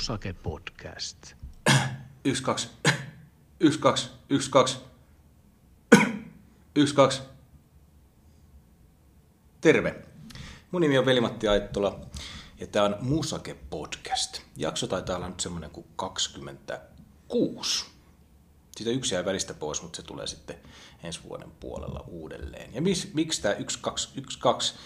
Musake Podcast. Yksi, kaksi. Yksi, kaksi. Yksi, kaksi. Yksi, kaksi. Terve. Mun nimi on Veli-Matti Aittola ja tää on Musake Podcast. Jakso taitaa olla nyt semmonen kuin 26. Siitä yksi jää välistä pois, mutta se tulee sitten ensi vuoden puolella uudelleen. Ja miksi tämä 1212?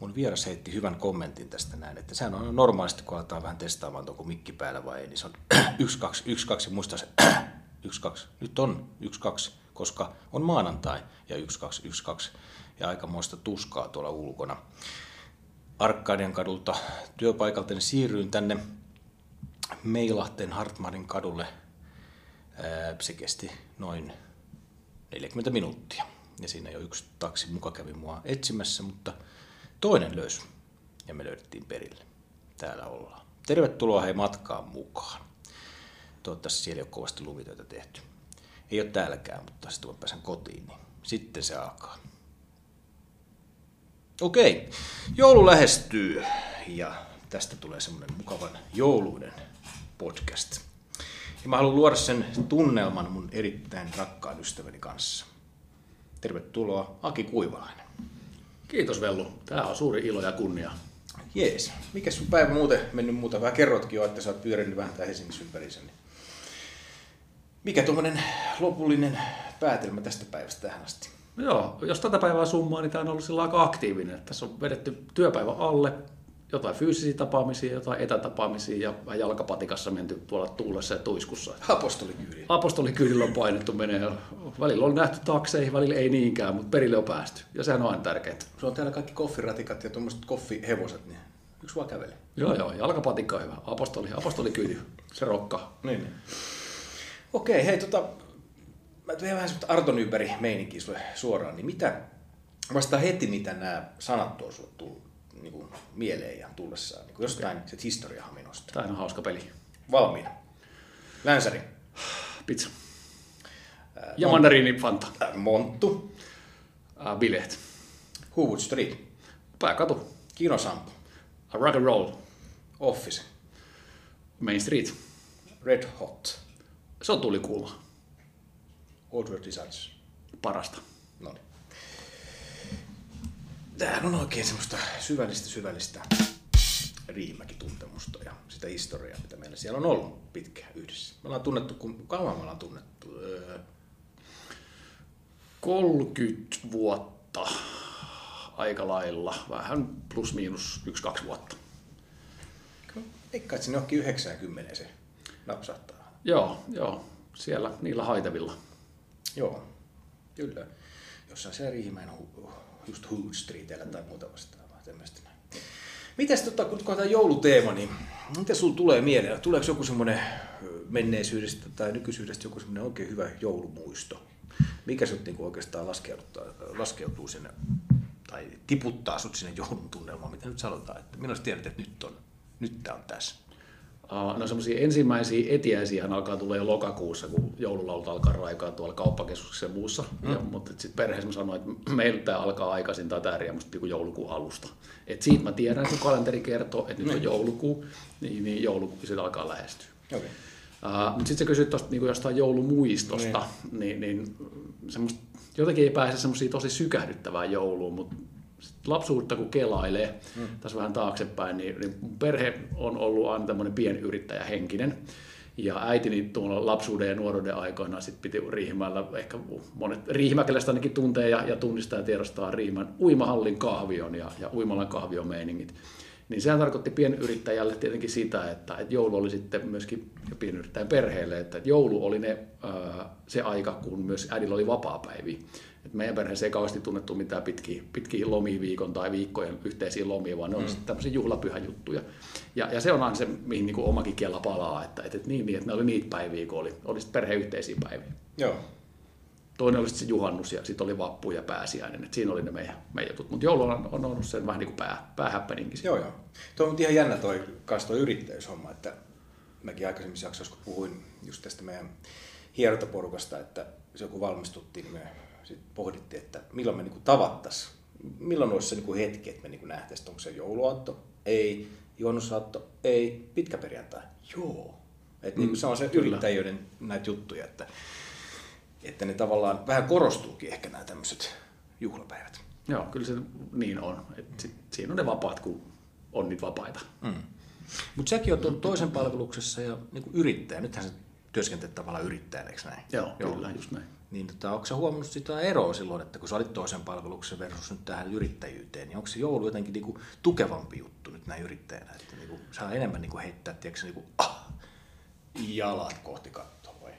Mun vieras heitti hyvän kommentin tästä näin, että sehän on normaalisti, kun aletaan vähän testaamaan, onko mikki päällä vai ei, niin se on 1212 ja muistaa se 12. Nyt on 12, koska on maanantai ja 1212 ja aikamoista tuskaa tuolla ulkona. Arkadian kadulta työpaikalta niin siirryin tänne Meilahteen Hartmarin kadulle. Se kesti noin 40 minuuttia. Ja siinä jo yksi taksi muka kävi mua etsimässä, mutta toinen löysi. Ja me löydettiin perille. Täällä ollaan. Tervetuloa hei matkaan mukaan. Toivottavasti siellä ei ole kovasti lumitöitä tehty. Ei ole täälläkään, mutta sitten kun pääsen kotiin, niin sitten se alkaa. Okei, joulu lähestyy ja tästä tulee semmoinen mukavan jouluuden podcast. Ja mä haluan luoda sen tunnelman mun erittäin rakkaan ystäväni kanssa. Tervetuloa Aki Kuivalainen. Kiitos Vellu. Tämä on suuri ilo ja kunnia. Jees. Mikä sun päivä muuten mennyt muuta? Vähän kerrotkin jo, että sä oot pyörinyt vähän tää Helsingissä ympärissä. Niin mikä tuommoinen lopullinen päätelmä tästä päivästä tähän asti? Joo, jos tätä päivää summaa, niin tämä on ollut sillä aika aktiivinen. Tässä on vedetty työpäivä alle, jotain fyysisiä tapaamisia, jotain etätapaamisia ja vähän jalkapatikassa menty tuolla tuulessa ja tuiskussa. Apostolikyyri. Apostolikyydillä on painettu menee. Välillä on nähty takseihin, välillä ei niinkään, mutta perille on päästy. Ja sehän on aina tärkeää. Se on täällä kaikki koffiratikat ja tuommoiset koffihevoset, niin yksi vaan kävelee. Joo, joo, jalkapatikka on hyvä. Apostoli, apostolikyyti, se rokkaa. Niin, niin. Okei, hei tota, mä teen vähän semmoista Arto Nyberg meininkiä sulle suoraan, niin mitä, vasta heti mitä nämä sanat tuo sulle tullut niin kuin mieleen ja tullessaan, niin kuin jostain se historiahaminosta. Tämä on hauska peli. Valmiina. Länsäri. Pizza. Ja mandariini Fanta. Äh, Monttu. Äh, Bileet. Hoowood Street. Pääkatu. Kinosampo. Rock and roll. Office. Main Street. Red Hot. Se on tulikulma. Outward Designs. Parasta. Tämähän on oikein semmoista syvällistä, syvällistä riimäkituntemusta ja sitä historiaa, mitä meillä siellä on ollut pitkään yhdessä. Me ollaan tunnettu, kun kauan me ollaan tunnettu? Öö, 30 vuotta aika lailla. Vähän plus miinus 1-2 vuotta. Eikä sinne johonkin 90 se napsahtaa. Joo, joo. Siellä niillä haitavilla. Joo, kyllä. Jossain siellä Riihimäen hu- just Hood Streetillä tai muuta vastaavaa. Tämmöistä. Mitäs tota, kun kohtaa jouluteema, niin mitä sulla tulee mieleen? Tuleeko joku semmoinen menneisyydestä tai nykyisyydestä joku semmoinen oikein hyvä joulumuisto? Mikä sut niinku oikeastaan laskeutuu, laskeutuu sinne tai tiputtaa sut sinne joulun tunnelmaan? Mitä nyt sanotaan? Että milloin sä tiedät, että nyt on, nyt tää on tässä? No semmoisia ensimmäisiä etiäisiä alkaa tulla jo lokakuussa, kun joululaulut alkaa raikaa tuolla kauppakeskuksessa ja muussa. Mm. Ja, mutta sitten perheessä mä sanoin, että meillä tämä alkaa aikaisin tai tämä musta niin joulukuun alusta. Et siitä mä tiedän, kun kalenteri kertoo, että nyt on joulukuu, niin, niin joulukuu sitten alkaa lähestyä. Okay. Uh, mutta sitten sä kysyt tosta, niin jostain joulumuistosta, niin, niin semmoista, jotenkin ei pääse semmoisia tosi sykähdyttävää jouluun, mutta lapsuutta kun kelailee mm. tässä vähän taaksepäin, niin, niin perhe on ollut aina tämmöinen pienyrittäjähenkinen. Ja äitini tuolla lapsuuden ja nuoruuden aikoina sit piti Riihimäellä, ehkä monet Riihimäkeläiset ainakin tuntee ja, ja tunnistaa ja tiedostaa Riihimän uimahallin kahvion ja, ja uimalan kahvion meiningit. Niin sehän tarkoitti pienyrittäjälle tietenkin sitä, että, että joulu oli sitten myöskin pienyrittäjän perheelle, että joulu oli ne, ää, se aika, kun myös äidillä oli vapaa-päiviä. Et meidän perheessä ei kauheasti tunnettu mitään pitkiä, pitkiä lomia viikon tai viikkojen yhteisiä lomia, vaan ne mm. on tämmöisiä juhlapyhäjuttuja. Ja, ja se on aina se, mihin niin kuin omakin kiellä palaa, että, että, että, niin, niin, että ne oli niitä päiviä, kun oli, oli sitten perheen yhteisiä päiviä. Joo. Toinen oli sitten se juhannus ja sitten oli vappu ja pääsiäinen. Et siinä oli ne meidän, meidän jutut. Mutta joulu on, on ollut sen vähän niin kuin pää, päähäppäninkin. Joo, joo. Tuo on ihan jännä toi, kans toi yrittäjyyshomma, että mäkin aikaisemmissa jaksoissa, kun puhuin just tästä meidän hierontaporukasta, että se kun valmistuttiin, niin me sit pohdittiin, että milloin me niinku tavattaisiin, milloin olisi se niinku hetki, että me niinku nähtäisiin, onko se jouluaatto, ei, juhannusaatto, ei, pitkä perjantai, joo. Että niin se on se kyllä. yrittäjyyden näitä juttuja, että, että ne tavallaan vähän korostuukin ehkä nämä tämmöiset juhlapäivät. Joo, kyllä se niin on. Et sit, siinä on ne vapaat, kun on niitä vapaita. Mm. Mutta säkin oot ollut toisen palveluksessa ja niin kuin yrittäjä. Nythän sä työskentelet tavallaan yrittäjänä, eikö näin? Joo, Joo. kyllä, just näin. Niin tota, onko sä huomannut sitä eroa silloin, että kun sä olit toisen palveluksen versus nyt tähän yrittäjyyteen, niin onko se joulu jotenkin niinku tukevampi juttu nyt näin yrittäjänä, että niinku, saa enemmän niinku heittää, tiedätkö, niinku, ah, jalat kohti kattoa vai?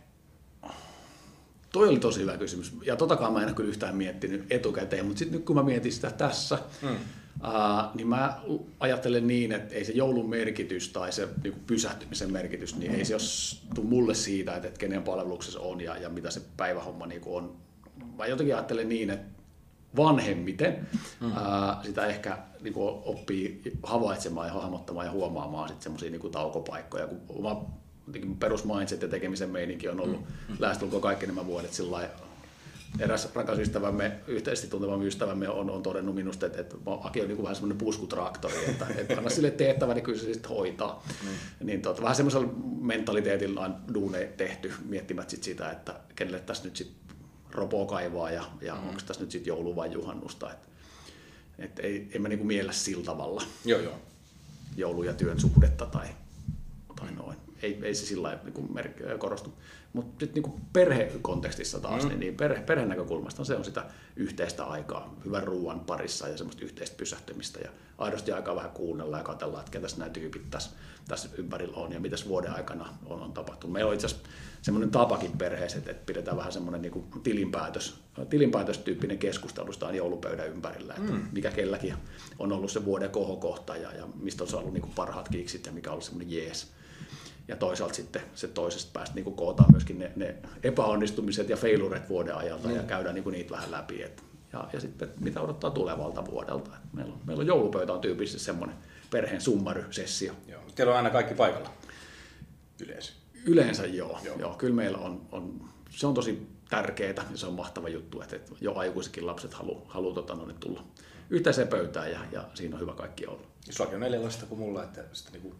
Toi oli tosi hyvä kysymys. Ja totakaan mä en ole kyllä yhtään miettinyt etukäteen, mutta sitten nyt kun mä mietin sitä tässä, mm. Ää, niin mä ajattelen niin, että ei se joulun merkitys tai se niin pysähtymisen merkitys, niin ei se tule mulle siitä, että, että kenen palveluksessa on ja, ja mitä se päivähomma niin on. Mä jotenkin ajattelen niin, että vanhemmiten mm. ää, sitä ehkä niin kuin oppii havaitsemaan ja hahmottamaan ja huomaamaan sitten semmoisia niin taukopaikkoja, kun oma perusmindset ja tekemisen meininki on ollut mm. lähestulkoon kaikki nämä vuodet sillä eräs rakas ystävämme, yhteisesti tuntemamme ystävämme on, on todennut minusta, että, että Aki on niin vähän semmoinen puskutraktori, että, että anna sille tehtävä, niin kyllä se sitten hoitaa. Mm. Niin tota, vähän semmoisella mentaliteetilla on duune tehty, miettimät sit sitä, että kenelle tässä nyt sitten ropoa kaivaa ja, ja mm. onko tässä nyt sitten joulu vai juhannusta. Että, et ei, en mä niin kuin miellä sillä tavalla joo, joo. joulu- ja työn suhdetta tai, tai noin ei, ei se sillä niin mer- korostu. Mutta sitten niin perhekontekstissa taas, mm. niin, niin perhe, perheen näkökulmasta se on sitä yhteistä aikaa, hyvän ruoan parissa ja semmoista yhteistä pysähtymistä ja aidosti aikaa vähän kuunnella ja katsella, että ketäs nämä tyypit tässä, tässä ympärillä on ja mitäs vuoden aikana on, on tapahtunut. Meillä on itse asiassa semmoinen tapakin perheessä, että, että pidetään vähän semmoinen niin kuin tilinpäätös, tilinpäätöstyyppinen keskustelusta on joulupöydän ympärillä, että mm. mikä kelläkin on ollut se vuoden kohokohta ja, ja mistä on saanut niin kuin parhaat kiksit ja mikä on ollut semmoinen jees ja toisaalta sitten se toisesta päästä niin kootaan myöskin ne, ne epäonnistumiset ja feiluret vuoden ajalta mm. ja käydään niin niitä vähän läpi. Et, ja, ja sitten mitä odottaa tulevalta vuodelta. Et meillä, on, meillä on joulupöytä on tyypillisesti semmoinen perheen summarysessio. Joo. Teillä on aina kaikki paikalla yleensä? Yleensä joo. joo. joo. Kyllä meillä on, on, se on tosi tärkeää ja se on mahtava juttu, että, että jo aikuisikin lapset haluaa halu, tota, no, tulla yhteiseen pöytään ja, ja siinä on hyvä kaikki olla. Sulla on neljä lasta kuin mulla, että sitä niin kuin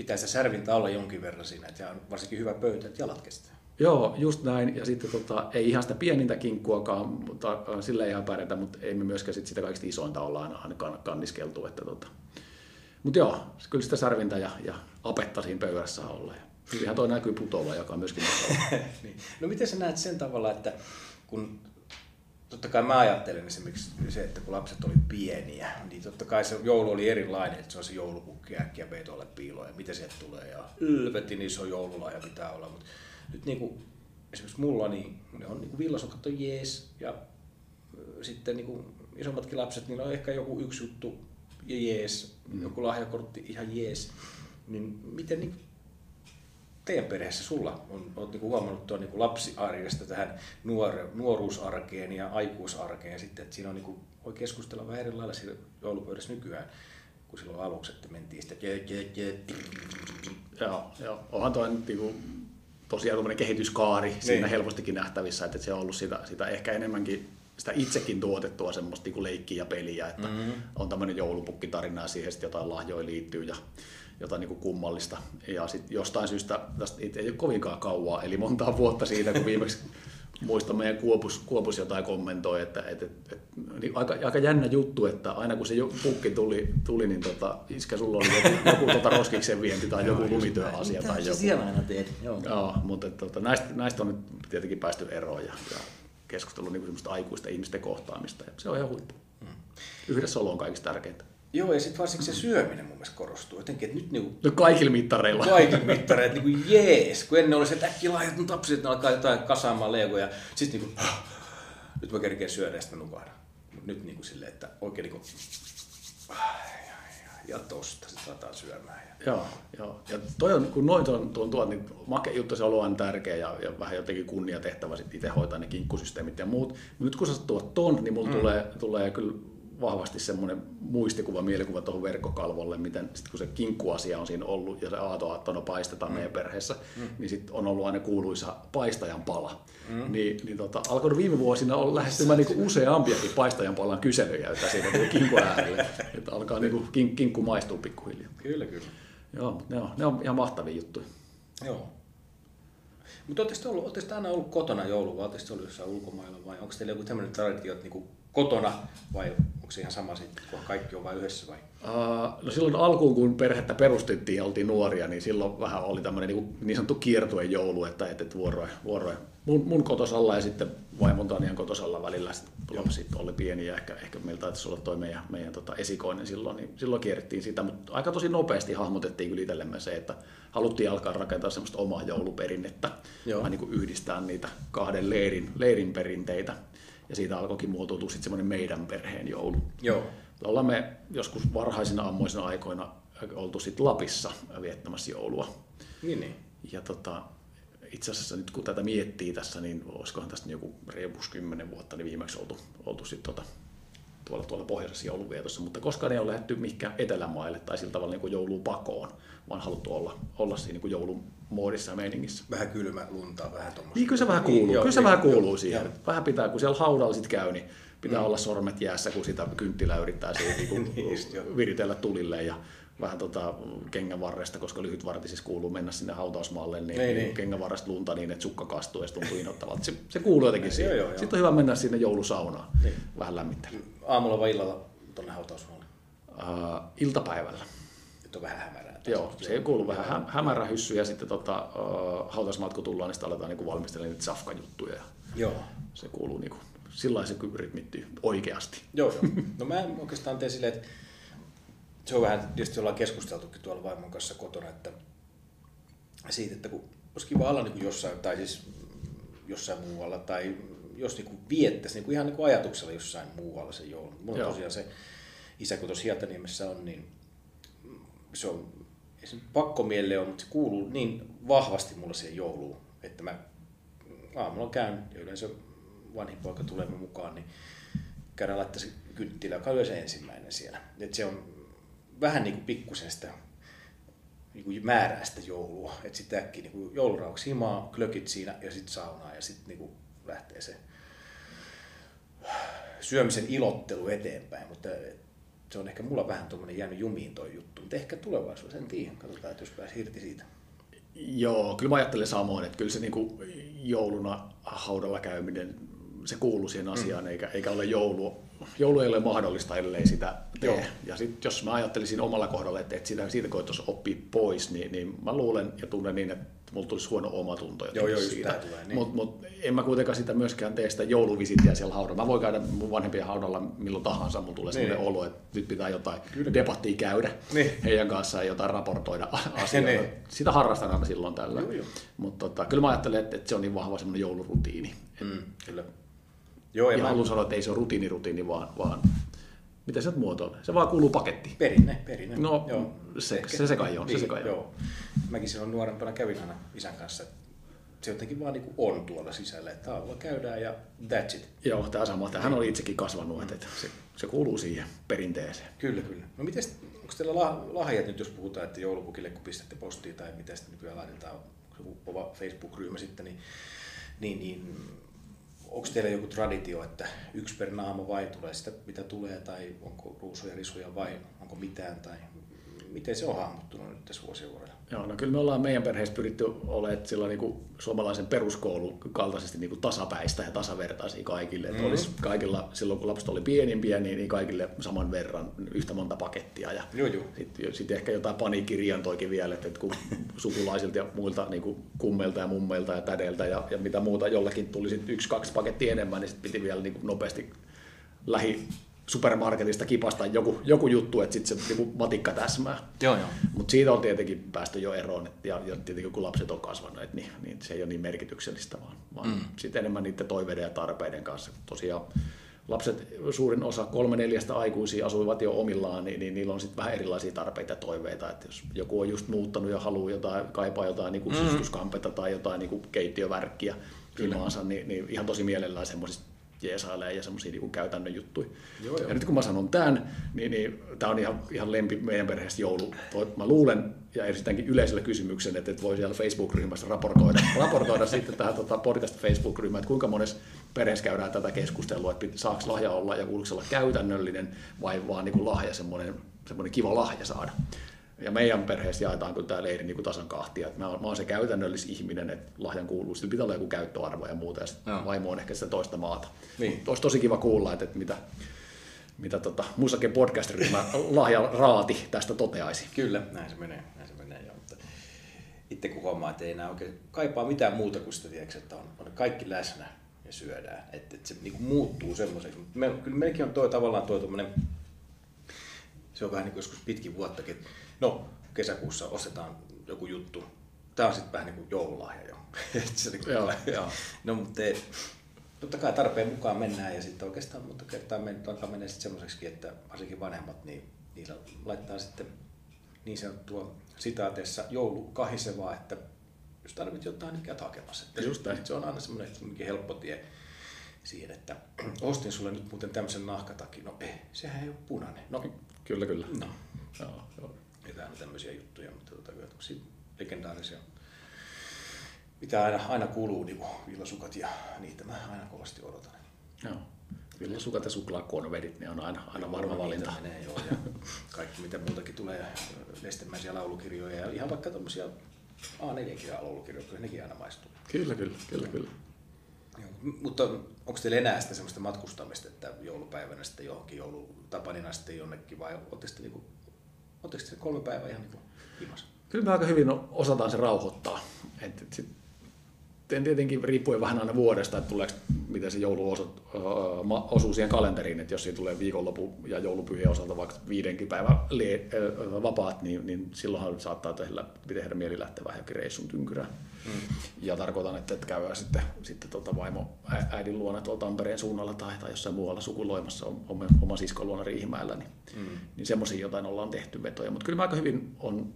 pitää se särvintä olla jonkin verran siinä, että on varsinkin hyvä pöytä, että jalat kestää. Joo, just näin. Ja sitten tota, ei ihan sitä pienintä kinkkuakaan, mutta äh, sillä ei ihan pärjätä, mutta ei me myöskään sit sitä kaikista isointa olla aina, aina kanniskeltu. Että tota. Mutta joo, kyllä sitä särvintä ja, ja apetta siinä pöydässä olla. Ja ihan toi näkyy putolla, joka on myöskin niin. No miten sä näet sen tavalla, että kun totta kai mä ajattelen esimerkiksi se, että kun lapset oli pieniä, niin totta kai se joulu oli erilainen, että se on se joulupukki äkkiä peitolle piiloon ja mitä sieltä tulee ja ylvetin iso joululahja pitää olla, mutta nyt niin kuin, esimerkiksi mulla niin ne on niin villasokat on jees ja sitten niin kuin isommatkin lapset, niin on ehkä joku yksi juttu ja jees, mm. joku lahjakortti ihan jees, niin miten niin teidän perheessä sulla on, olet niin huomannut tuon niin lapsiarjesta tähän nuor, nuoruusarkeen ja aikuisarkeen sitten, että siinä on niin kuin, voi keskustella vähän eri lailla joulupöydässä nykyään, kun silloin aluksi, että mentiin sitä Joo, joo. Onhan toi niin kuin, tosiaan tuommoinen kehityskaari niin. siinä helpostikin nähtävissä, että se on ollut sitä, sitä ehkä enemmänkin sitä itsekin tuotettua semmoista niin leikkiä ja peliä, että mm-hmm. on tämmöinen joulupukkitarina ja siihen sitten jotain lahjoja liittyy ja jotain niin kuin kummallista. Ja sitten jostain syystä, tästä ei ole kovinkaan kauaa, eli montaa vuotta siitä, kun viimeksi muistan meidän Kuopus, Kuopus jotain kommentoi, että, että, että, että niin aika, aika jännä juttu, että aina kun se pukki tuli, tuli niin tota, iskä sulla oli joku, joku tota roskiksen vienti tai joku lumityöasia. tai joku. siellä aina teet? Joo. Joo, mutta tota, näistä, näistä on nyt tietenkin päästy eroon ja, ja keskustelu niin aikuista ihmisten kohtaamista. Ja se on ihan huippu. Mm. Yhdessä olo on kaikista tärkeintä. Joo, ja sitten varsinkin se syöminen mun mielestä korostuu. Jotenkin, että nyt niinku... No kaikilla mittareilla. Kaikilla mittareilla, niinku jees. Kun ennen oli se, että äkkiä lahjat mun tapsit, että ne alkaa jotain kasaamaan legoja. Sitten niinku, nyt mä kerkeen syödä ja sitten nukahdan. Mut nyt niinku silleen, että oikein niinku... Ja tosta sitten aletaan syömään. Ja... Joo, joo. Ja toi on, kun noin on tuon tuon, niin make juttu se on aina tärkeä ja, ja vähän jotenkin kunniatehtävä sitten itse hoitaa ne kinkkusysteemit ja muut. Nyt kun sä tuot ton, niin mulla mm. tulee, tulee kyllä vahvasti semmoinen muistikuva, mielikuva tuohon verkkokalvolle, miten sit kun se kinkkuasia on siinä ollut ja se aatoaattona paistetaan mm. meidän perheessä, mm. niin sitten on ollut aina kuuluisa paistajan pala. Mm. Niin, niin tota, alkoi viime vuosina olla lähestymään niinku useampiakin paistajan palan kyselyjä, että siitä tuli kinkku äärelle. Että alkaa niinku kink, kinkku maistua pikkuhiljaa. Kyllä, kyllä. Joo, mutta ne on, ne on ihan mahtavia juttuja. Joo. Mutta oletteko ollut, oletteko aina ollut kotona joulu vai oletteko ollut jossain ulkomailla vai onko teillä joku tämmöinen traditio, että niinku kotona vai onko se ihan sama sitten, kun kaikki on vain yhdessä vai? Uh, no silloin alkuun, kun perhettä perustettiin ja oltiin nuoria, niin silloin vähän oli tämmöinen niin, niin sanottu kiertuen joulu, että, että vuoroin, vuoroin mun, mun kotosalla ja sitten vaimon Tanian kotosalla välillä lapset oli pieni ja ehkä, ehkä meillä taitaisi olla toi meidän, meidän tota esikoinen silloin, niin silloin kierrettiin sitä, mutta aika tosi nopeasti hahmotettiin kyllä itsellemme se, että haluttiin alkaa rakentaa semmoista omaa jouluperinnettä, vähän niin kuin yhdistää niitä kahden leirin, leirin perinteitä ja siitä alkoikin muotoutua sitten semmoinen meidän perheen joulu. Joo. Ollaan me joskus varhaisina ammoisina aikoina oltu sitten Lapissa viettämässä joulua. Niin, niin. Ja tota, itse asiassa nyt kun tätä miettii tässä, niin olisikohan tästä joku reipus kymmenen vuotta niin viimeksi oltu, oltu sit tota, tuolla, tuolla pohjoisessa jouluvietossa, mutta koskaan ei ole lähdetty mihinkään etelämaille tai sillä tavalla niin jouluun pakoon, vaan haluttu olla, olla siinä niin joulun moodissa ja meiningissä. Vähän kylmä lunta, vähän tuommoista. Niin, kyllä se vähän kuuluu, niin, kyllä se niin, vähän kuuluu joo, siihen. Joo. Vähän pitää, kun siellä haudalla sit käy, niin pitää mm. olla sormet jäässä, kun sitä kynttilää yrittää siihen niin niin, viritellä tulille ja vähän tota kengän varresta, koska lyhytvartisissa kuuluu mennä sinne hautausmaalle, niin, niin, niin. kengän varresta lunta niin, että sukka kastuu ja se tuntuu inhottavalta. Se, se kuuluu jotenkin siihen. Joo, joo, Sitten on hyvä mennä sinne joulusaunaan, niin. vähän lämmittelemään. Aamulla vai illalla tuonne hautausmaalle? Uh, iltapäivällä. Nyt on vähän hämärää. Joo, se kuuluu vähän hä- hämärä hyssy ja sitten tota, uh, hautausmaat kun tullaan, niin sitten aletaan niin valmistelemaan niitä safkajuttuja. Ja Joo. Se kuuluu niin kuin, sillä se rytmittyy oikeasti. Joo, joo. No mä oikeastaan teen silleen, että se on vähän, tietysti ollaan keskusteltukin tuolla vaimon kanssa kotona, että siitä, että kun olisi kiva olla niin kuin jossain, tai siis jossain muualla, tai jos niin kuin viettäisi niin kuin ihan niin kuin ajatuksella jossain muualla se joulu. Mulla on tosiaan se isä, kun tuossa Hietaniemessä on, niin se on, se pakko mieleen mutta se kuuluu niin vahvasti mulle siihen jouluun, että mä aamulla käyn, ja yleensä vanhin poika tulee mukaan, niin käydään laittaa se kynttilä, joka on ensimmäinen siellä. Et se on vähän niin kuin pikkusen sitä niin kuin määrää sitä joulua. Että sitten äkkiä niin joulurauksi himaa, klökit siinä ja sitten saunaa ja sitten niin lähtee se syömisen ilottelu eteenpäin. Mutta se on ehkä mulla vähän tuommoinen jäänyt jumiin toi juttu, mutta ehkä tulevaisuudessa, en tiedä, katsotaan, että jos pääsi irti siitä. Joo, kyllä mä ajattelen samoin, että kyllä se niin kuin jouluna haudalla käyminen, se kuuluu siihen asiaan, mm. eikä, eikä ole joulu joulu ei ole mahdollista, ellei sitä tee. Joo. Ja sitten jos mä ajattelisin omalla kohdalla, että, että siitä, siitä koettaisiin oppia pois, niin, niin mä luulen ja tunnen niin, että mulla tulisi huono omatunto joo, joo, siitä. Tulee, niin. Mutta mut, en mä kuitenkaan sitä myöskään tee sitä jouluvisittiä siellä haudalla. Mä voin käydä mun vanhempien haudalla milloin tahansa, mulla tulee niin. sellainen olo, että nyt pitää jotain Kyllä. debattia käydä niin. heidän kanssaan ja jotain raportoida asioita. niin. Sitä harrastan aina silloin tällä. Mutta tota, kyllä mä ajattelen, että, että se on niin vahva semmoinen joulurutiini. Mm, kyllä. Joo, ja, ja mä... haluan sanoa, että ei se ole rutiinirutiini, vaan, vaan miten se muotoilee? Se vaan kuuluu pakettiin. Perinne, perinne. No, joo. Se, se, se kai on. Niin, se, se kai joo. on. Mäkin silloin nuorempana kävin aina isän kanssa. Se jotenkin vaan niin on tuolla sisällä, että aamulla käydään ja that's it. Joo, tämä sama. Hän oli itsekin kasvanut, että se, se kuuluu siihen perinteeseen. Kyllä, kyllä. No miten, onko teillä lahjat nyt, jos puhutaan, että joulupukille kun pistätte postia tai mitä sitten nykyään laitetaan, joku Facebook-ryhmä sitten, niin, niin, niin onko teillä joku traditio, että yksi per naama vai tulee sitä, mitä tulee, tai onko ruusuja, risuja vai onko mitään, tai miten se on hahmottunut nyt tässä vuosien varrella? Joo, no kyllä me ollaan meidän perheessä pyritty olemaan sillä niin kuin suomalaisen peruskoulun kaltaisesti niin kuin tasapäistä ja tasavertaisia kaikille. Mm-hmm. Että olisi kaikilla, silloin kun lapset oli pienimpiä, niin, niin kaikille saman verran yhtä monta pakettia. Ja sitten sit ehkä jotain paniikkiriantoikin vielä, että kun sukulaisilta ja muilta niin kuin kummelta ja mummeilta ja tädeltä ja, ja mitä muuta jollekin tuli sitten yksi, kaksi pakettia enemmän, niin sitten piti vielä niin kuin nopeasti lähi supermarketista kipasta joku, joku juttu, että sitten se niinku matikka täsmää. Joo, joo. Mutta siitä on tietenkin päästy jo eroon, et, ja, ja tietenkin kun lapset on kasvanut, et, niin, niin, se ei ole niin merkityksellistä, vaan, vaan mm. sitten enemmän niiden toiveiden ja tarpeiden kanssa. Tosiaan lapset, suurin osa kolme neljästä aikuisia asuivat jo omillaan, niin, niin niillä on sitten vähän erilaisia tarpeita ja toiveita. Että jos joku on just muuttanut ja haluaa jotain, kaipaa jotain niin mm. tai jotain niin keittiövärkkiä ilmaansa, niin, niin ihan tosi mielellään semmoisista jeesailee ja semmoisia niin käytännön juttuja. Joo, joo. Ja nyt kun mä sanon tämän, niin, niin tämä on ihan, ihan lempi meidän perheestä joulu. Mä luulen ja esitänkin yleisölle kysymyksen, että, että voi siellä Facebook-ryhmässä raportoida, raportoida sitten tähän tota podcast Facebook-ryhmään, että kuinka monessa perheessä käydään tätä keskustelua, että saako lahja olla ja kuuluuko olla käytännöllinen vai vaan niin kuin lahja, semmoinen, semmoinen kiva lahja saada. Ja meidän perheessä jaetaan kyllä tämä leiri niin kuin tasan kahtia. Että mä, oon, mä oon se käytännöllis ihminen, että lahjan kuuluu, sillä pitää olla joku käyttöarvo ja muuta, ja sitten vaimo on ehkä sitä toista maata. Niin. Olisi tosi kiva kuulla, että, että mitä, mitä tota, Musake podcast-ryhmä lahja raati tästä toteaisi. Kyllä, näin se menee. Näin se menee joo. Mutta itse kun huomaa, että ei enää oikein kaipaa mitään muuta kuin sitä, tiedätkö, että on, on kaikki läsnä ja syödään. Että, että se niin kuin muuttuu semmoiseksi. Mutta me, kyllä meilläkin on toi, tavallaan tuo tuommoinen, se on vähän niin kuin joskus pitkin vuottakin, että no kesäkuussa ostetaan joku juttu. Tämä on sitten vähän niin kuin joululahja jo. Se niin kuin, Joo, joo. No mutta ei- totta kai tarpeen mukaan mennään ja sitten oikeastaan monta kertaa men, alkaa menee sitten semmoiseksi, että varsinkin vanhemmat, niin niillä laittaa sitten niin sanottua sitaateessa joulu kahisevaa, että jos tarvit jotain, niin käyt hakemassa. Että Just näin. se on aina semmoinen helppo tie siihen, että ostin sulle nyt muuten tämmöisen nahkatakin. No ei, sehän ei ole punainen. No, Kyllä, kyllä. no. Joo, joo. Jotain tämmöisiä juttuja, mutta tota, kyllä legendaarisia. Mitä aina, aina kuuluu, niin villasukat ja niitä mä aina kovasti odotan. joo. Villasukat ja suklaakonvedit, ne on aina, aina varma valinta. Menee, joo, ja kaikki mitä muutakin tulee, nestemäisiä laulukirjoja ja ihan vaikka tämmöisiä A4-kirjaa laulukirjoja, kyllä nekin aina maistuu. Kyllä, kyllä, kyllä, kyllä. Joo, mutta onko teillä enää sitä semmoista matkustamista, että joulupäivänä sitten johonkin joulutapanina sitten jonnekin vai oletteko te, niinku, ootteko te kolme päivää ihan niin himassa? Kyllä me aika hyvin osataan se rauhoittaa. Et, sit, tietenkin riippuen vähän aina vuodesta, että tuleeko, miten se joulu osu, ma- osuu siihen kalenteriin, että jos siinä tulee viikonloppu ja joulupyhien osalta vaikka viidenkin päivän vapaat, niin, niin silloinhan saattaa tehdä, tehdä mieli lähteä vähän jokin reissun tynkyrään. Mm. Ja tarkoitan, että, että käydään sitten, sitten tota vaimo äidin luona tuolla Tampereen suunnalla tai, tai jossain muualla sukuloimassa om- oma, oma siskon luona Riihimäellä, niin, mm. niin semmoisia jotain ollaan tehty vetoja. Mutta kyllä mä aika hyvin on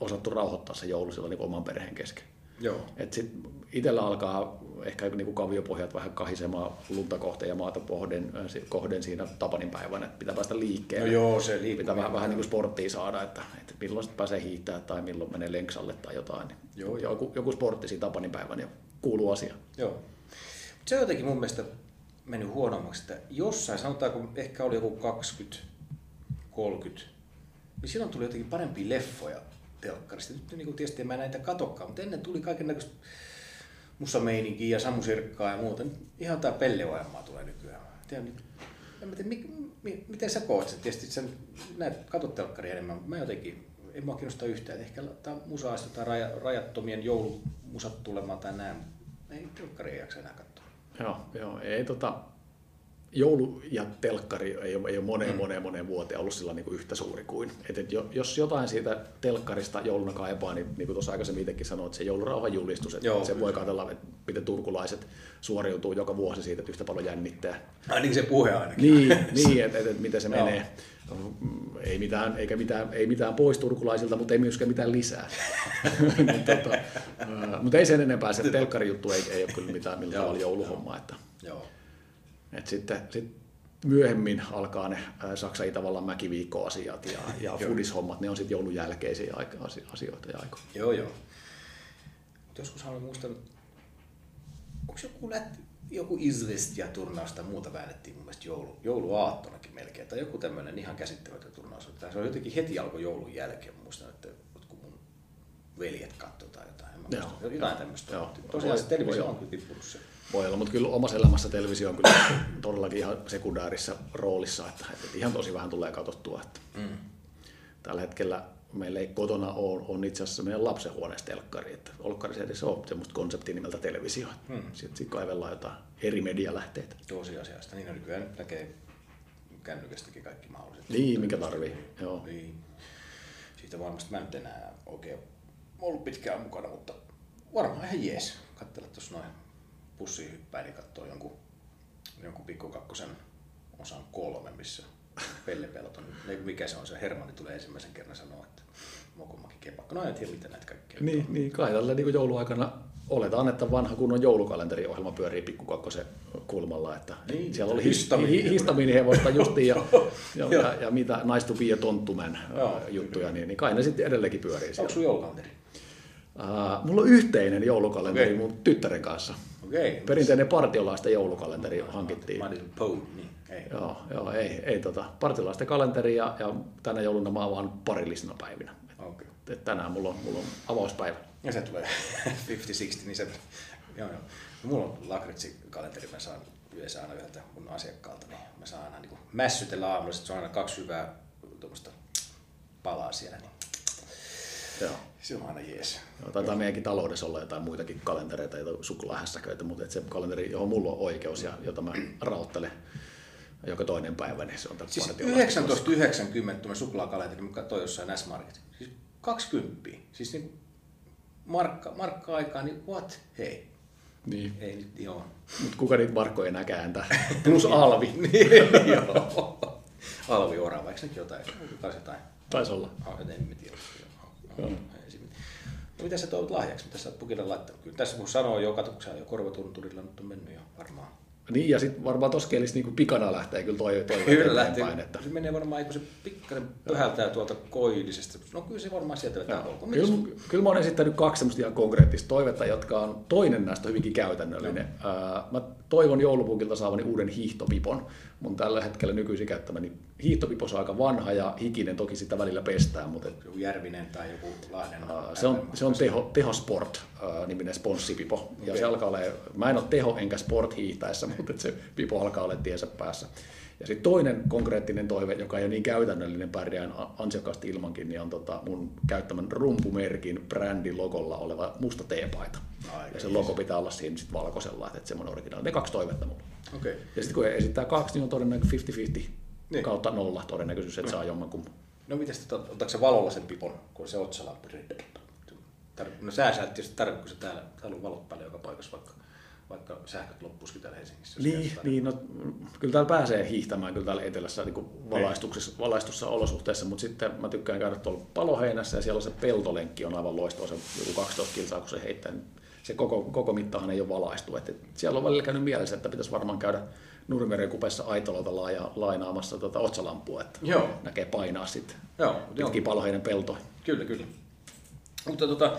osattu rauhoittaa se joulu silloin niin oman perheen kesken. Joo. Et sit itellä alkaa ehkä niinku kaviopohjat vähän kahisemaan lunta kohteen ja maata pohden, kohden siinä Tapanin päivänä, että pitää päästä liikkeelle. No joo, se liikkuminen. Pitää vähän, vähän niin kuin sporttia saada, että, että milloin sit pääsee hiihtää tai milloin menee lenksalle tai jotain. Niin Joo, joo. joku, joku sportti siinä Tapanin päivänä ja kuuluu asia. Joo. Mut se on jotenkin mun mielestä mennyt huonommaksi, että jossain, sanotaan kun ehkä oli joku 20, 30, niin silloin tuli jotenkin parempia leffoja telkkarista. Nyt niin tietysti en mä näitä katokkaan, mutta ennen tuli kaiken näköistä musameininkiä ja Samu Sirkkaa ja muuta. Nyt ihan tää pelleohjelmaa tulee nykyään. Tiedän, niin- en mä tiedä, mi, mi, miten sä koet sen? Tietysti sä näet, katot telkkaria enemmän. Mä jotenkin, ei mua kiinnosta yhtään. Ehkä laittaa musaa tai raja, rajattomien joulumusat tulemaan tai näin. Ei telkkaria jaksa enää katsoa. Joo, joo ei tota, joulu ja telkkari ei ole, ei ole moneen, Mm. moneen, moneen vuoteen ollut sillä niin yhtä suuri kuin. Et, et jo- jos jotain siitä telkkarista jouluna kaipaa, niin, niin kuin tuossa aikaisemmin itsekin sanoin, että se joulurauhan julistus, että Joo, se kyllä. voi katsella, että miten turkulaiset suoriutuu joka vuosi siitä, että yhtä paljon jännittää. Ainakin se puhe ainakin. Niin, niin että et, et, miten se Joo. menee. Ei mitään, eikä mitään, ei mitään pois turkulaisilta, mutta ei myöskään mitään lisää. niin, tota, mutta ei sen enempää, se telkkarijuttu ei, ei ole kyllä mitään millään tavalla jouluhomma. Että, Joo. Et sitten sit myöhemmin alkaa ne ää, Saksa-Itävallan mäkiviikkoasiat ja, ja Joo. fudishommat, ne on sitten joulun jälkeisiä asioita ja aikoja. Joo, joo. Joskus haluan muistaa, onko joku, lät, joku Izvestia-turnaus tai muuta väännettiin mun mielestä joulu, jouluaattonakin melkein, tai joku tämmöinen ihan käsittämätön turnaus. Tai se on jotenkin heti alkoi joulun jälkeen, muistan, että jotkut mun veljet katsoi tai jotain. En mä Joo, muista. Jotain tämmöistä. Tosiaan se televisio on kyllä tippunut se. Voi olla, mutta kyllä omassa elämässä televisio on kyllä todellakin ihan sekundäärissa roolissa, että, että ihan tosi vähän tulee katsottua. Että Mm. tällä hetkellä meillä ei kotona ole, on itse asiassa meidän lapsenhuoneessa telkkari, että olkkarissa edes on semmoista konseptia nimeltä televisio. Hmm. Sitten sit kaivellaan jotain eri medialähteitä. Tosiasiasta. Niin on nykyään näkee kännykästäkin kaikki mahdolliset. Niin, mikä tarvii. Joo. Niin. Siitä varmasti mä nyt enää oikein ollut pitkään mukana, mutta varmaan ihan jees. Katsella tuossa noin pussiin hyppäin ja katsoo jonkun, jonkun pikkukakkosen osan kolme, missä Pelle Pelton, ei, mikä se on se, Hermanni tulee ensimmäisen kerran sanoa, että mokumaki kepakka. No en tiedä mitä näitä kaikkea. Niin, niin kai tällä niin jouluaikana oletaan, että vanha kunnon joulukalenteriohjelma pyörii pikkukakkosen kulmalla, että Niin, siellä oli histamiinihevosta. histamiini, histamiinihevosta justiin ja, ja, ja, ja, mitä Nice to be a tonttuman Joo, juttuja, niin, niin kai ne sitten edelleenkin pyörii Onko siellä. sun joulukalenteri? Uh, mulla on yhteinen joulukalenteri Okei. mun tyttären kanssa. Okei. Perinteinen partiolaisten joulukalenteri hankittiin. Pony, niin ei. Joo, joo ei, ei tota, partiolaisten kalenteri ja, ja tänä jouluna mä avaan parillisina päivinä. Okei. Et tänään mulla on, mulla on avauspäivä. Ja se tulee 50-60, niin se... Joo, joo. Mulla on lakritskalenteri, mä saan yleensä aina yhdeltä mun asiakkaalta, niin mä saan aina niin mässytellä aamulla, sit se on aina kaksi hyvää tuommoista palaa siellä, niin Joo. se on aina jees. Joo, taitaa meidänkin taloudessa olla jotain muitakin kalentereita, joita suklaahässäköitä, mutta se kalenteri, johon mulla on oikeus ja jota mä rauttelen joka toinen päivä, niin se on Siis partiolaisten 1990 tuommoinen suklaakalenteri, mä katsoin jossain S-Market. Siis 20. Siis niin markka, markka aikaa, niin what? Hei. Niin, Ei nyt, joo. mutta kuka niitä markkoja enää kääntää? Plus alvi. niin, joo. Alvi Orava, eikö nekin jotain? Taas jotain? Taisi olla. En mä tiedä. No, mitä sä toivot lahjaksi? Mitä sä oot pukille laittanut? Kyllä tässä kun sanoo jo, sä jo korvatunturilla nyt on mennyt jo varmaan. Niin, ja sitten varmaan tuossa kielissä niin pikana lähtee kyllä toi, toi Kyllä lähtee. että Se menee varmaan, kun se pikkasen pöhältää tuolta koillisesta. No kyllä se varmaan sieltä vetää polkua. Kyllä, kyllä mä olen esittänyt kaksi semmoista ihan konkreettista toivetta, jotka on toinen näistä on hyvinkin käytännöllinen. Ää, Mä toivon joulupukilta saavani uuden hiihtopipon. Mun tällä hetkellä nykyisin käyttämäni hiihtopipo on aika vanha ja hikinen, toki sitä välillä pestään, mutta et, Joku Järvinen tai joku Lahden. ää, se on, se on teho, teho Sport ää, niminen sponssipipo. Ja Okei. se alkaa olla, mä en ole teho enkä sport hiihtäessä, mutta se pipo alkaa olla tiensä päässä. Ja sitten toinen konkreettinen toive, joka ei ole niin käytännöllinen, pärjään ansiokkaasti ilmankin, niin on tota mun käyttämän rumpumerkin brändin logolla oleva musta teepaita. Aika ja se logo pitää olla siinä sit valkoisella, että, semmoinen originaali. Ne kaksi toivetta mulla. Okei. Ja sitten kun esittää kaksi, niin on todennäköisesti 50-50 Niin. kautta nolla todennäköisyys, että saa jommankumman. No miten sitten, otatko se valolla sen pipon, kun se otsalampu? Tar- No sä sä et tietysti tarvitse, kun se täällä, täällä on valot päällä joka paikassa, vaikka, vaikka sähköt loppuisikin täällä Helsingissä. Niin, niin no, kyllä täällä pääsee hiihtämään kyllä täällä etelässä niin valaistuksessa, valaistussa olosuhteissa, mutta sitten mä tykkään käydä tuolla paloheinässä ja siellä se peltolenkki on aivan loistava, se joku 12 kilsaa kun se heittää, niin se koko, koko mittahan ei ole valaistu. Et, et siellä on välillä käynyt mielessä, että pitäisi varmaan käydä Nurmeren kupessa Aitololta laaja, lainaamassa tuota otsalampua, että Joo. näkee painaa sitten pitkin paloheinen peltoja. Kyllä, kyllä. Mutta tota,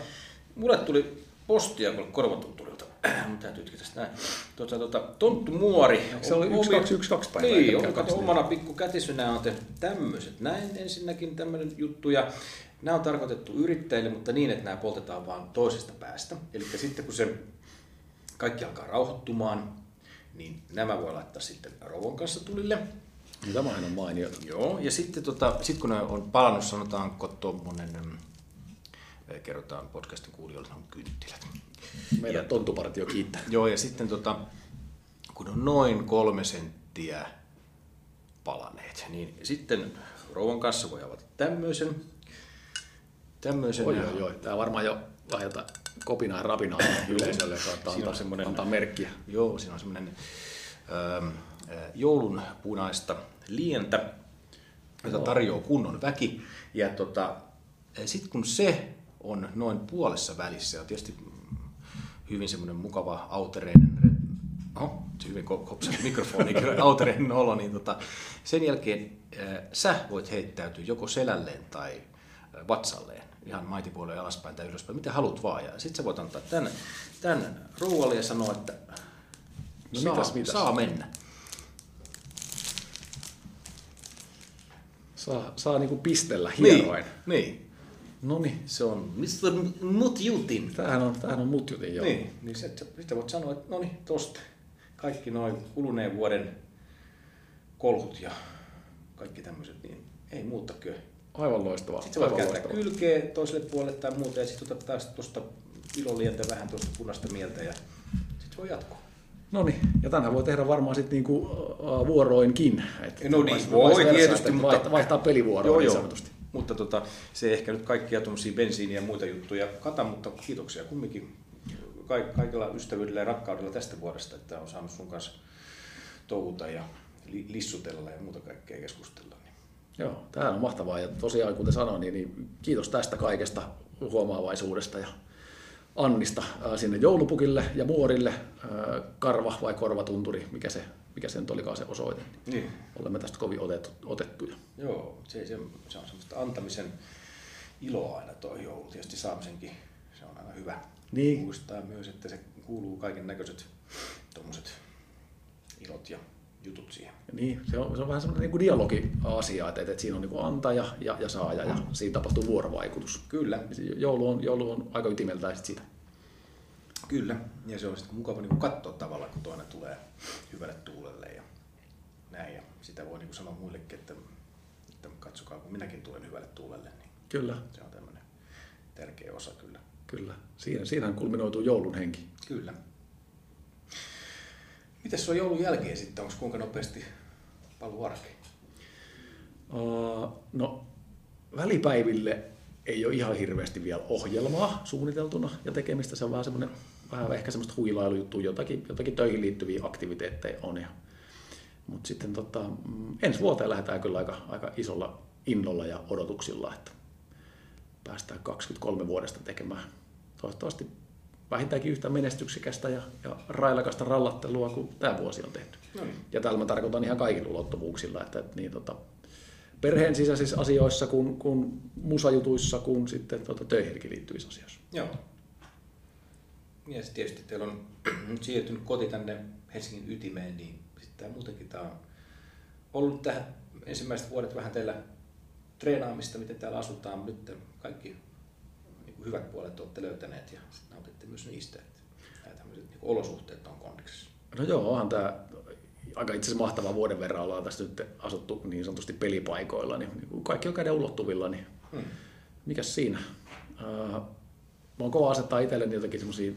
mulle tuli postia kuule korvatunturilta. Mun täytyy tästä näin. Tota, tota, Tonttu Muori. Se oli Omi- 1212 päivää, Niin, on, kato, omana pikku kätisynä on tehnyt tämmöiset. Näin ensinnäkin tämmöinen juttu. Ja nämä on tarkoitettu yrittäjille, mutta niin, että nämä poltetaan vaan toisesta päästä. Eli sitten kun se kaikki alkaa rauhoittumaan, niin nämä voi laittaa sitten rovon kanssa tulille. Niin Tämähän on mainiota. Joo, ja sitten tota, sit kun ne on palannut, sanotaanko tuommoinen, mm, kerrotaan podcastin kuulijoille, on kynttilät. Meidän tonttupartio kiittää. Joo, ja sitten tota, kun on noin kolme senttiä palaneet, niin sitten rouvan kanssa voi avata tämmöisen. Tämmöisen. Oi, oi, oi. Tää varmaan jo lahjata kopinaa ja rapinaa yleisölle, joka Siinä on antaa, semmoinen- antaa merkkiä. Joo, siinä on semmoinen ähm, äh, joulun punaista lientä, jota tarjoaa kunnon väki. Ja tota, sitten kun se on noin puolessa välissä, ja tietysti hyvin semmoinen mukava autereinen, oho, se hyvin ko- kopsasi mikrofoni, autereinen olo, niin tota, sen jälkeen äh, sä voit heittäytyä joko selälleen tai äh, vatsalleen, ihan maitipuolelle alaspäin tai ylöspäin, mitä haluat vaan. Ja sitten sä voit antaa tämän, tämän rouvalle ja sanoa, että No saa, mitäs, mitäs? saa mennä. Saa, saa niinku pistellä hieroin. Niin, niin. No niin. Se on Mr. Mutjutin. Tämähän on, tämähän on mutjutin jo. Niin, niin se, sitten voit sanoa, että no niin, tosta. Kaikki noin kuluneen vuoden kolhut ja kaikki tämmöiset, niin ei muuta kyllä. Aivan loistavaa. Sitten sä voit kääntää loistavaa. kylkeä toiselle puolelle tai muuta ja sitten otat taas tuosta ilolientä vähän tuosta punaista mieltä ja sitten voi jatkuu. No niin, ja tänään voi tehdä varmaan sitten niinku, uh, vuoroinkin. Et No niin, voi tietysti, että mutta- vaihtaa, vaihtaa pelivuoroa niin sanotusti. Mutta tota, se ei ehkä nyt kaikkia tuommoisia bensiiniä ja muita juttuja kata, mutta kiitoksia kumminkin ka- kaikella ystävyydellä ja rakkaudella tästä vuodesta, että on saanut sun kanssa touhuta ja li- lissutella ja muuta kaikkea keskustella. Niin. Joo, tämähän on mahtavaa. Ja tosiaan, kuten sanoin, niin, niin kiitos tästä kaikesta huomaavaisuudesta ja Annista sinne joulupukille ja muorille, karva vai korvatunturi, mikä se, mikä se nyt olikaan se osoite. Niin. Olemme tästä kovin otettu, otettuja. Joo, se, se, se on semmoista antamisen iloa aina tuo joulu. Tietysti saamisenkin se on aina hyvä Niin. muistaa myös, että se kuuluu kaiken näköiset tuommoiset ilot ja jutut siihen. Niin, se on, se on vähän semmoinen niin dialogi-asia, että, että siinä on niin antaja ja, ja saaja ja siinä tapahtuu vuorovaikutus. Kyllä, Joulu on, joulu on aika ytimeltään sit sitä. Kyllä. Ja se on sitten mukava niin katsoa tavallaan, kun toinen tulee hyvälle tuulelle ja näin. Ja sitä voi niin sanoa muillekin, että, että katsokaa, kun minäkin tulen hyvälle tuulelle, niin Kyllä, se on tämmöinen tärkeä osa kyllä. kyllä. Siinä, siinähän kulminoituu joulun henki. Kyllä. Mites se on joulun jälkeen sitten? Onko kuinka nopeasti paluu arkeen? Uh, no, välipäiville ei ole ihan hirveästi vielä ohjelmaa suunniteltuna ja tekemistä. Se on vähän semmoinen, vähän ehkä semmoista huilailujuttua, jotakin, jotakin töihin liittyviä aktiviteetteja on. Ja, mutta sitten tota, mm, ensi vuoteen lähdetään kyllä aika, aika isolla innolla ja odotuksilla, että päästään 23 vuodesta tekemään toivottavasti vähintäänkin yhtä menestyksekästä ja, ja railakasta rallattelua kuin tämä vuosi on tehty. No niin. Ja tällä mä tarkoitan ihan kaikilla ulottuvuuksilla, että, että niin, tota, perheen sisäisissä asioissa, kun, kun musajutuissa, kun sitten tota, töihinkin liittyvissä asioissa. Joo. Ja sitten tietysti teillä on nyt siirtynyt koti tänne Helsingin ytimeen, niin sitten tämä muutenkin tämä on ollut tähän ensimmäiset vuodet vähän teillä treenaamista, miten täällä asutaan, nyt kaikki niin hyvät puolet olette löytäneet ja sitten nautitte myös niistä, että nämä tämmöiset niin olosuhteet on kondiksessa. No joo, onhan tämä aika itse asiassa mahtava vuoden verran ollaan tästä nyt asuttu niin sanotusti pelipaikoilla, niin, niin kun kaikki on käden ulottuvilla, niin Hmm. mikäs siinä? Uh, mä oon kova asettaa itselleni jotakin semmoisia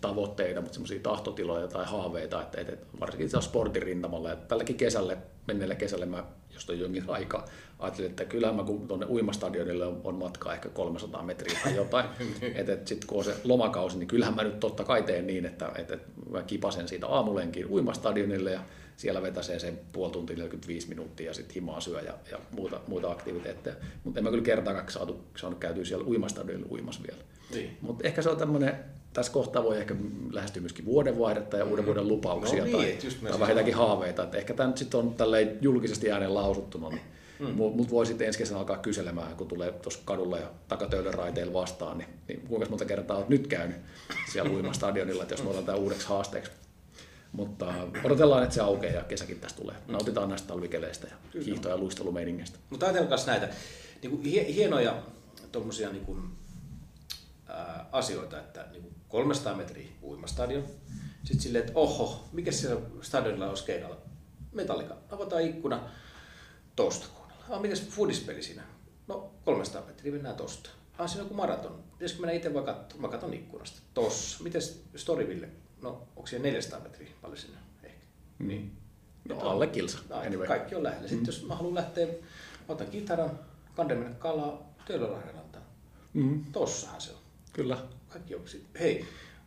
tavoitteita, mutta semmoisia tahtotiloja tai haaveita, että, että varsinkin siellä sportin rintamalla. Että tälläkin kesälle, menneelle kesälle mä, josta on jonkin aikaa, ajattelin, että kyllä mä kun tuonne uimastadionille on, on matkaa ehkä 300 metriä tai jotain. että et sitten kun on se lomakausi, niin kyllähän mä nyt totta kai teen niin, että, että mä kipasen siitä aamulenkin uimastadionille ja siellä vetäsee sen puoli tuntia 45 minuuttia ja sitten himaa syö ja, ja muuta, muuta aktiviteetteja. Mutta en mä kyllä kertaakaan saatu, saanut käytyä siellä uimastadionilla uimas vielä. Niin. Mutta ehkä se on tämmöinen, tässä kohtaa voi ehkä lähestyä myöskin vuodenvaihdetta ja uuden vuoden lupauksia No niin, tai, et mä tai siis vähintäänkin haaveita. Että ehkä tämä nyt sitten on tälleen julkisesti ääneen lausuttuna, niin mm. mut voi sitten ensi kesänä alkaa kyselemään, kun tulee tuossa kadulla ja takatöydön raiteilla vastaan, niin, niin kuinka monta kertaa olet nyt käynyt siellä uimastadionilla, että jos me otetaan tämä uudeksi haasteeksi. Mutta odotellaan, että se aukeaa ja kesäkin tästä tulee. Nautitaan näistä talvikeleistä ja hiihto- ja luistelumeiningeistä. Mutta ajatelkaa näitä niin kuin hie- hienoja tuommoisia niin kuin, ää, asioita, että niin kuin 300 metriä uimastadion. Sitten silleen, että oho, mikä siellä stadionilla on skeinalla? Metallika. Avataan ikkuna tosta kuunnella. Ah, mitäs foodispeli siinä? No 300 metriä mennään tosta. Ah, siinä on joku maraton. Pitäisikö mennä itse vai katsoa? Mä katson ikkunasta. Tossa. Mites Storyville? No, onko siellä 400 metriä? Paljon sinne ehkä. Niin. No, alle kilsa. Anyway. Anyway. Kaikki on lähellä. Sitten jos mä haluan lähteä, mä otan kitaran, kanden mennä kalaa, Töölölahden rantaan. Mm, Tossahan se on. Kyllä. Kaikki on. Hei,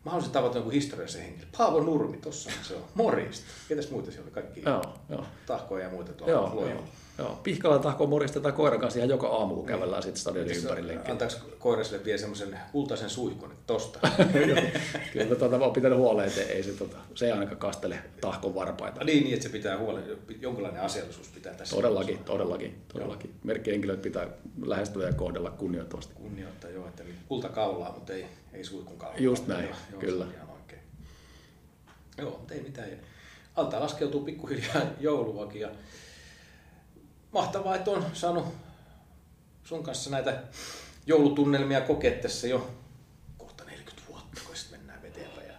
mä haluaisin tavata jonkun historiallisen henkilön. Paavo Nurmi, tossahan se on. Morjesta. Ketäs muita siellä oli? Kaikki Joo, joo. tahkoja ja muita tuolla Joo, joo, joo. Pihkalla tahkoo moristetaan koiran kanssa ihan joka aamu, kun kävellään sitten stadionin ympäri lenkkiä. Antaako koira sille vielä semmoisen kultaisen suihkun, että tosta? Kyllä mä oon pitänyt huoleen, että ei se, tota, se ei ainakaan kastele tahkon varpaita. niin, niin, että se pitää huolen, jonkinlainen asiallisuus pitää tässä. Todellakin, todellakin, todellakin. Merkkihenkilöt pitää lähestyä ja kohdella kunnioittavasti. Kunnioittaa joo, että kulta kaulaa, mutta ei, ei suihkun kaulaa. Just näin, joo, joo, kyllä. Ihan oikein. Joo, mutta ei mitään. Altaa laskeutuu pikkuhiljaa jouluakin ja mahtavaa, että on saanut sun kanssa näitä joulutunnelmia kokea tässä jo kohta 40 vuotta, kun sitten mennään eteenpäin. Ja,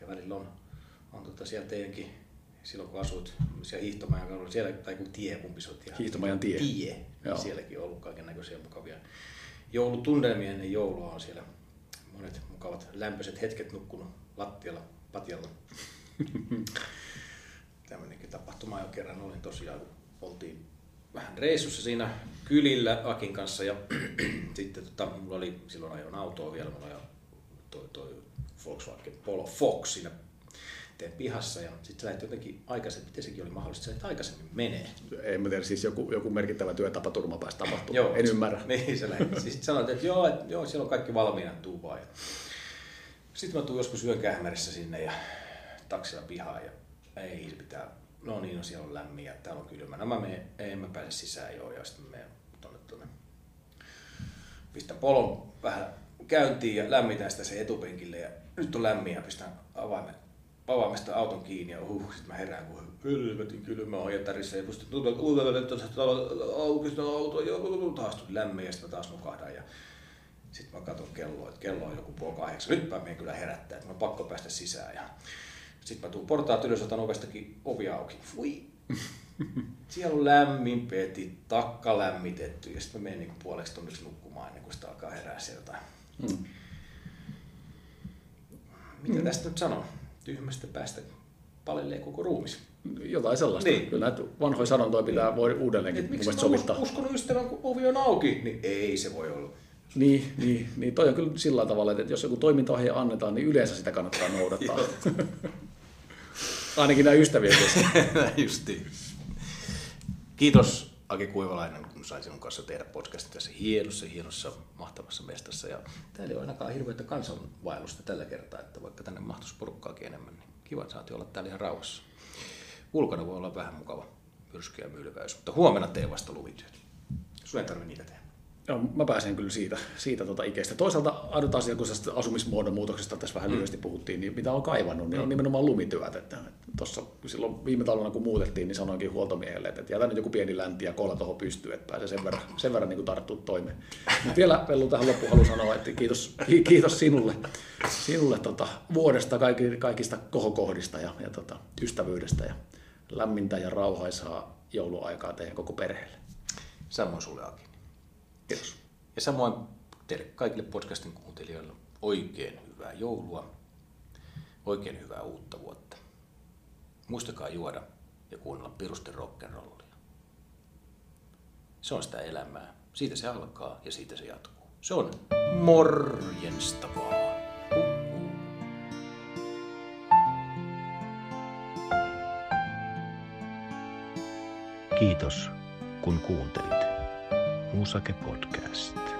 ja välillä on, on tota siellä teidänkin, silloin kun asuit siellä hiihtomajan kaudella, siellä, tai kun tie, kumpi se on tie? Hiihtomajan tie. Tie. Joo. Niin sielläkin on ollut kaiken näköisiä mukavia joulutunnelmia ennen joulua on siellä monet mukavat lämpöiset hetket nukkunut lattialla, patjalla. Tämmöinenkin tapahtuma jo kerran olin tosiaan, kun oltiin vähän reissussa siinä kylillä Akin kanssa ja sitten tota, mulla oli, silloin ajoin autoa vielä, mulla oli toi, toi Volkswagen Polo Fox siinä teen pihassa ja sitten sä lähdit jotenkin aikaisemmin, miten sekin oli mahdollista, sä lähdit aikaisemmin menee. En mä tiedä, siis joku, joku merkittävä työtapaturma pääsi tapahtumaan. Joo. En ymmärrä. Niin, se lähti. Siis sanoit, että joo, että joo, siellä on kaikki valmiina, tuu vaan. Ja Sitten mä tuun joskus yön kähmärissä sinne ja taksilla pihaan ja ei se pitää, no niin, no siellä on lämmin ja täällä on kylmä. No mä menen, ei mä pääse sisään joo ja sitten menen tonne tonne. Pistän polon vähän käyntiin ja lämmitän sitä se etupenkille ja nyt on lämmin ja pistän avaimen, avaimesta auton kiinni ja uh, sit mä herään kun helvetin kylmä on jätärissä ja pystyn auki sitä autoa ja taas tuli lämmin ja sitten taas nukahdan ja sitten mä katson kelloa, että kello on joku puoli kahdeksan. Nyt mä menen kyllä herättää, että mä on pakko päästä sisään. Ja sitten mä tuun portaat ylös, otan ovestakin ovi auki. Fui! Siellä on lämmin peti, takka lämmitetty ja sitten mä menen niin puoleksi tunniksi nukkumaan ennen kuin sitä alkaa herää sieltä. Hmm. Mitä hmm. tästä nyt sanon? Tyhmästä päästä palellee koko ruumis. Jotain sellaista. Niin. Kyllä näitä vanhoja sanontoja pitää niin. voi uudelleenkin mun mielestä sovittaa. Uskonut ystävän, kun ovi on auki, niin ei se voi olla. Niin, niin, niin toi on kyllä sillä tavalla, että jos joku toimintaohje annetaan, niin yleensä sitä kannattaa noudattaa. Ainakin näin ystävien kesken. Justiin. Kiitos Aki Kuivalainen, kun sain sinun kanssa tehdä podcastin tässä hienossa, hienossa, mahtavassa mestassa. Ja täällä ei ole ainakaan hirveätä kansanvaellusta tällä kertaa, että vaikka tänne mahtuisi porukkaakin enemmän, niin kiva, että saatiin olla täällä ihan rauhassa. Ulkona voi olla vähän mukava myrsky ja mylväys, mutta huomenna teen vasta luvityöt. Sun ei tarvitse niitä tehdä. Joo, mä pääsen kyllä siitä, siitä tuota ikestä. Toisaalta ainut asia, kun asumismuodon muutoksesta tässä vähän mm. lyhyesti puhuttiin, niin mitä on kaivannut, niin on nimenomaan lumityöt. Että, tuossa silloin viime talvena, kun muutettiin, niin sanoinkin huoltomiehelle, että jätä nyt joku pieni länti ja kolla tuohon pystyy, että pääsee sen verran, sen verran niin tarttua toimeen. Mutta vielä Pellu tähän loppuun haluan sanoa, että kiitos, kiitos sinulle, sinulle tota, vuodesta kaikki, kaikista kohokohdista ja, ja tota, ystävyydestä ja lämmintä ja rauhaisaa jouluaikaa teidän koko perheelle. Samoin sulle Aki. Kiitos. Ja samoin teille kaikille podcastin kuuntelijoille oikein hyvää joulua, oikein hyvää uutta vuotta. Muistakaa juoda ja kuunnella pirusten rock'n'rollia. Se on sitä elämää. Siitä se alkaa ja siitä se jatkuu. Se on morjensta vaan. Kiitos kun kuuntelit. Musake Podcast.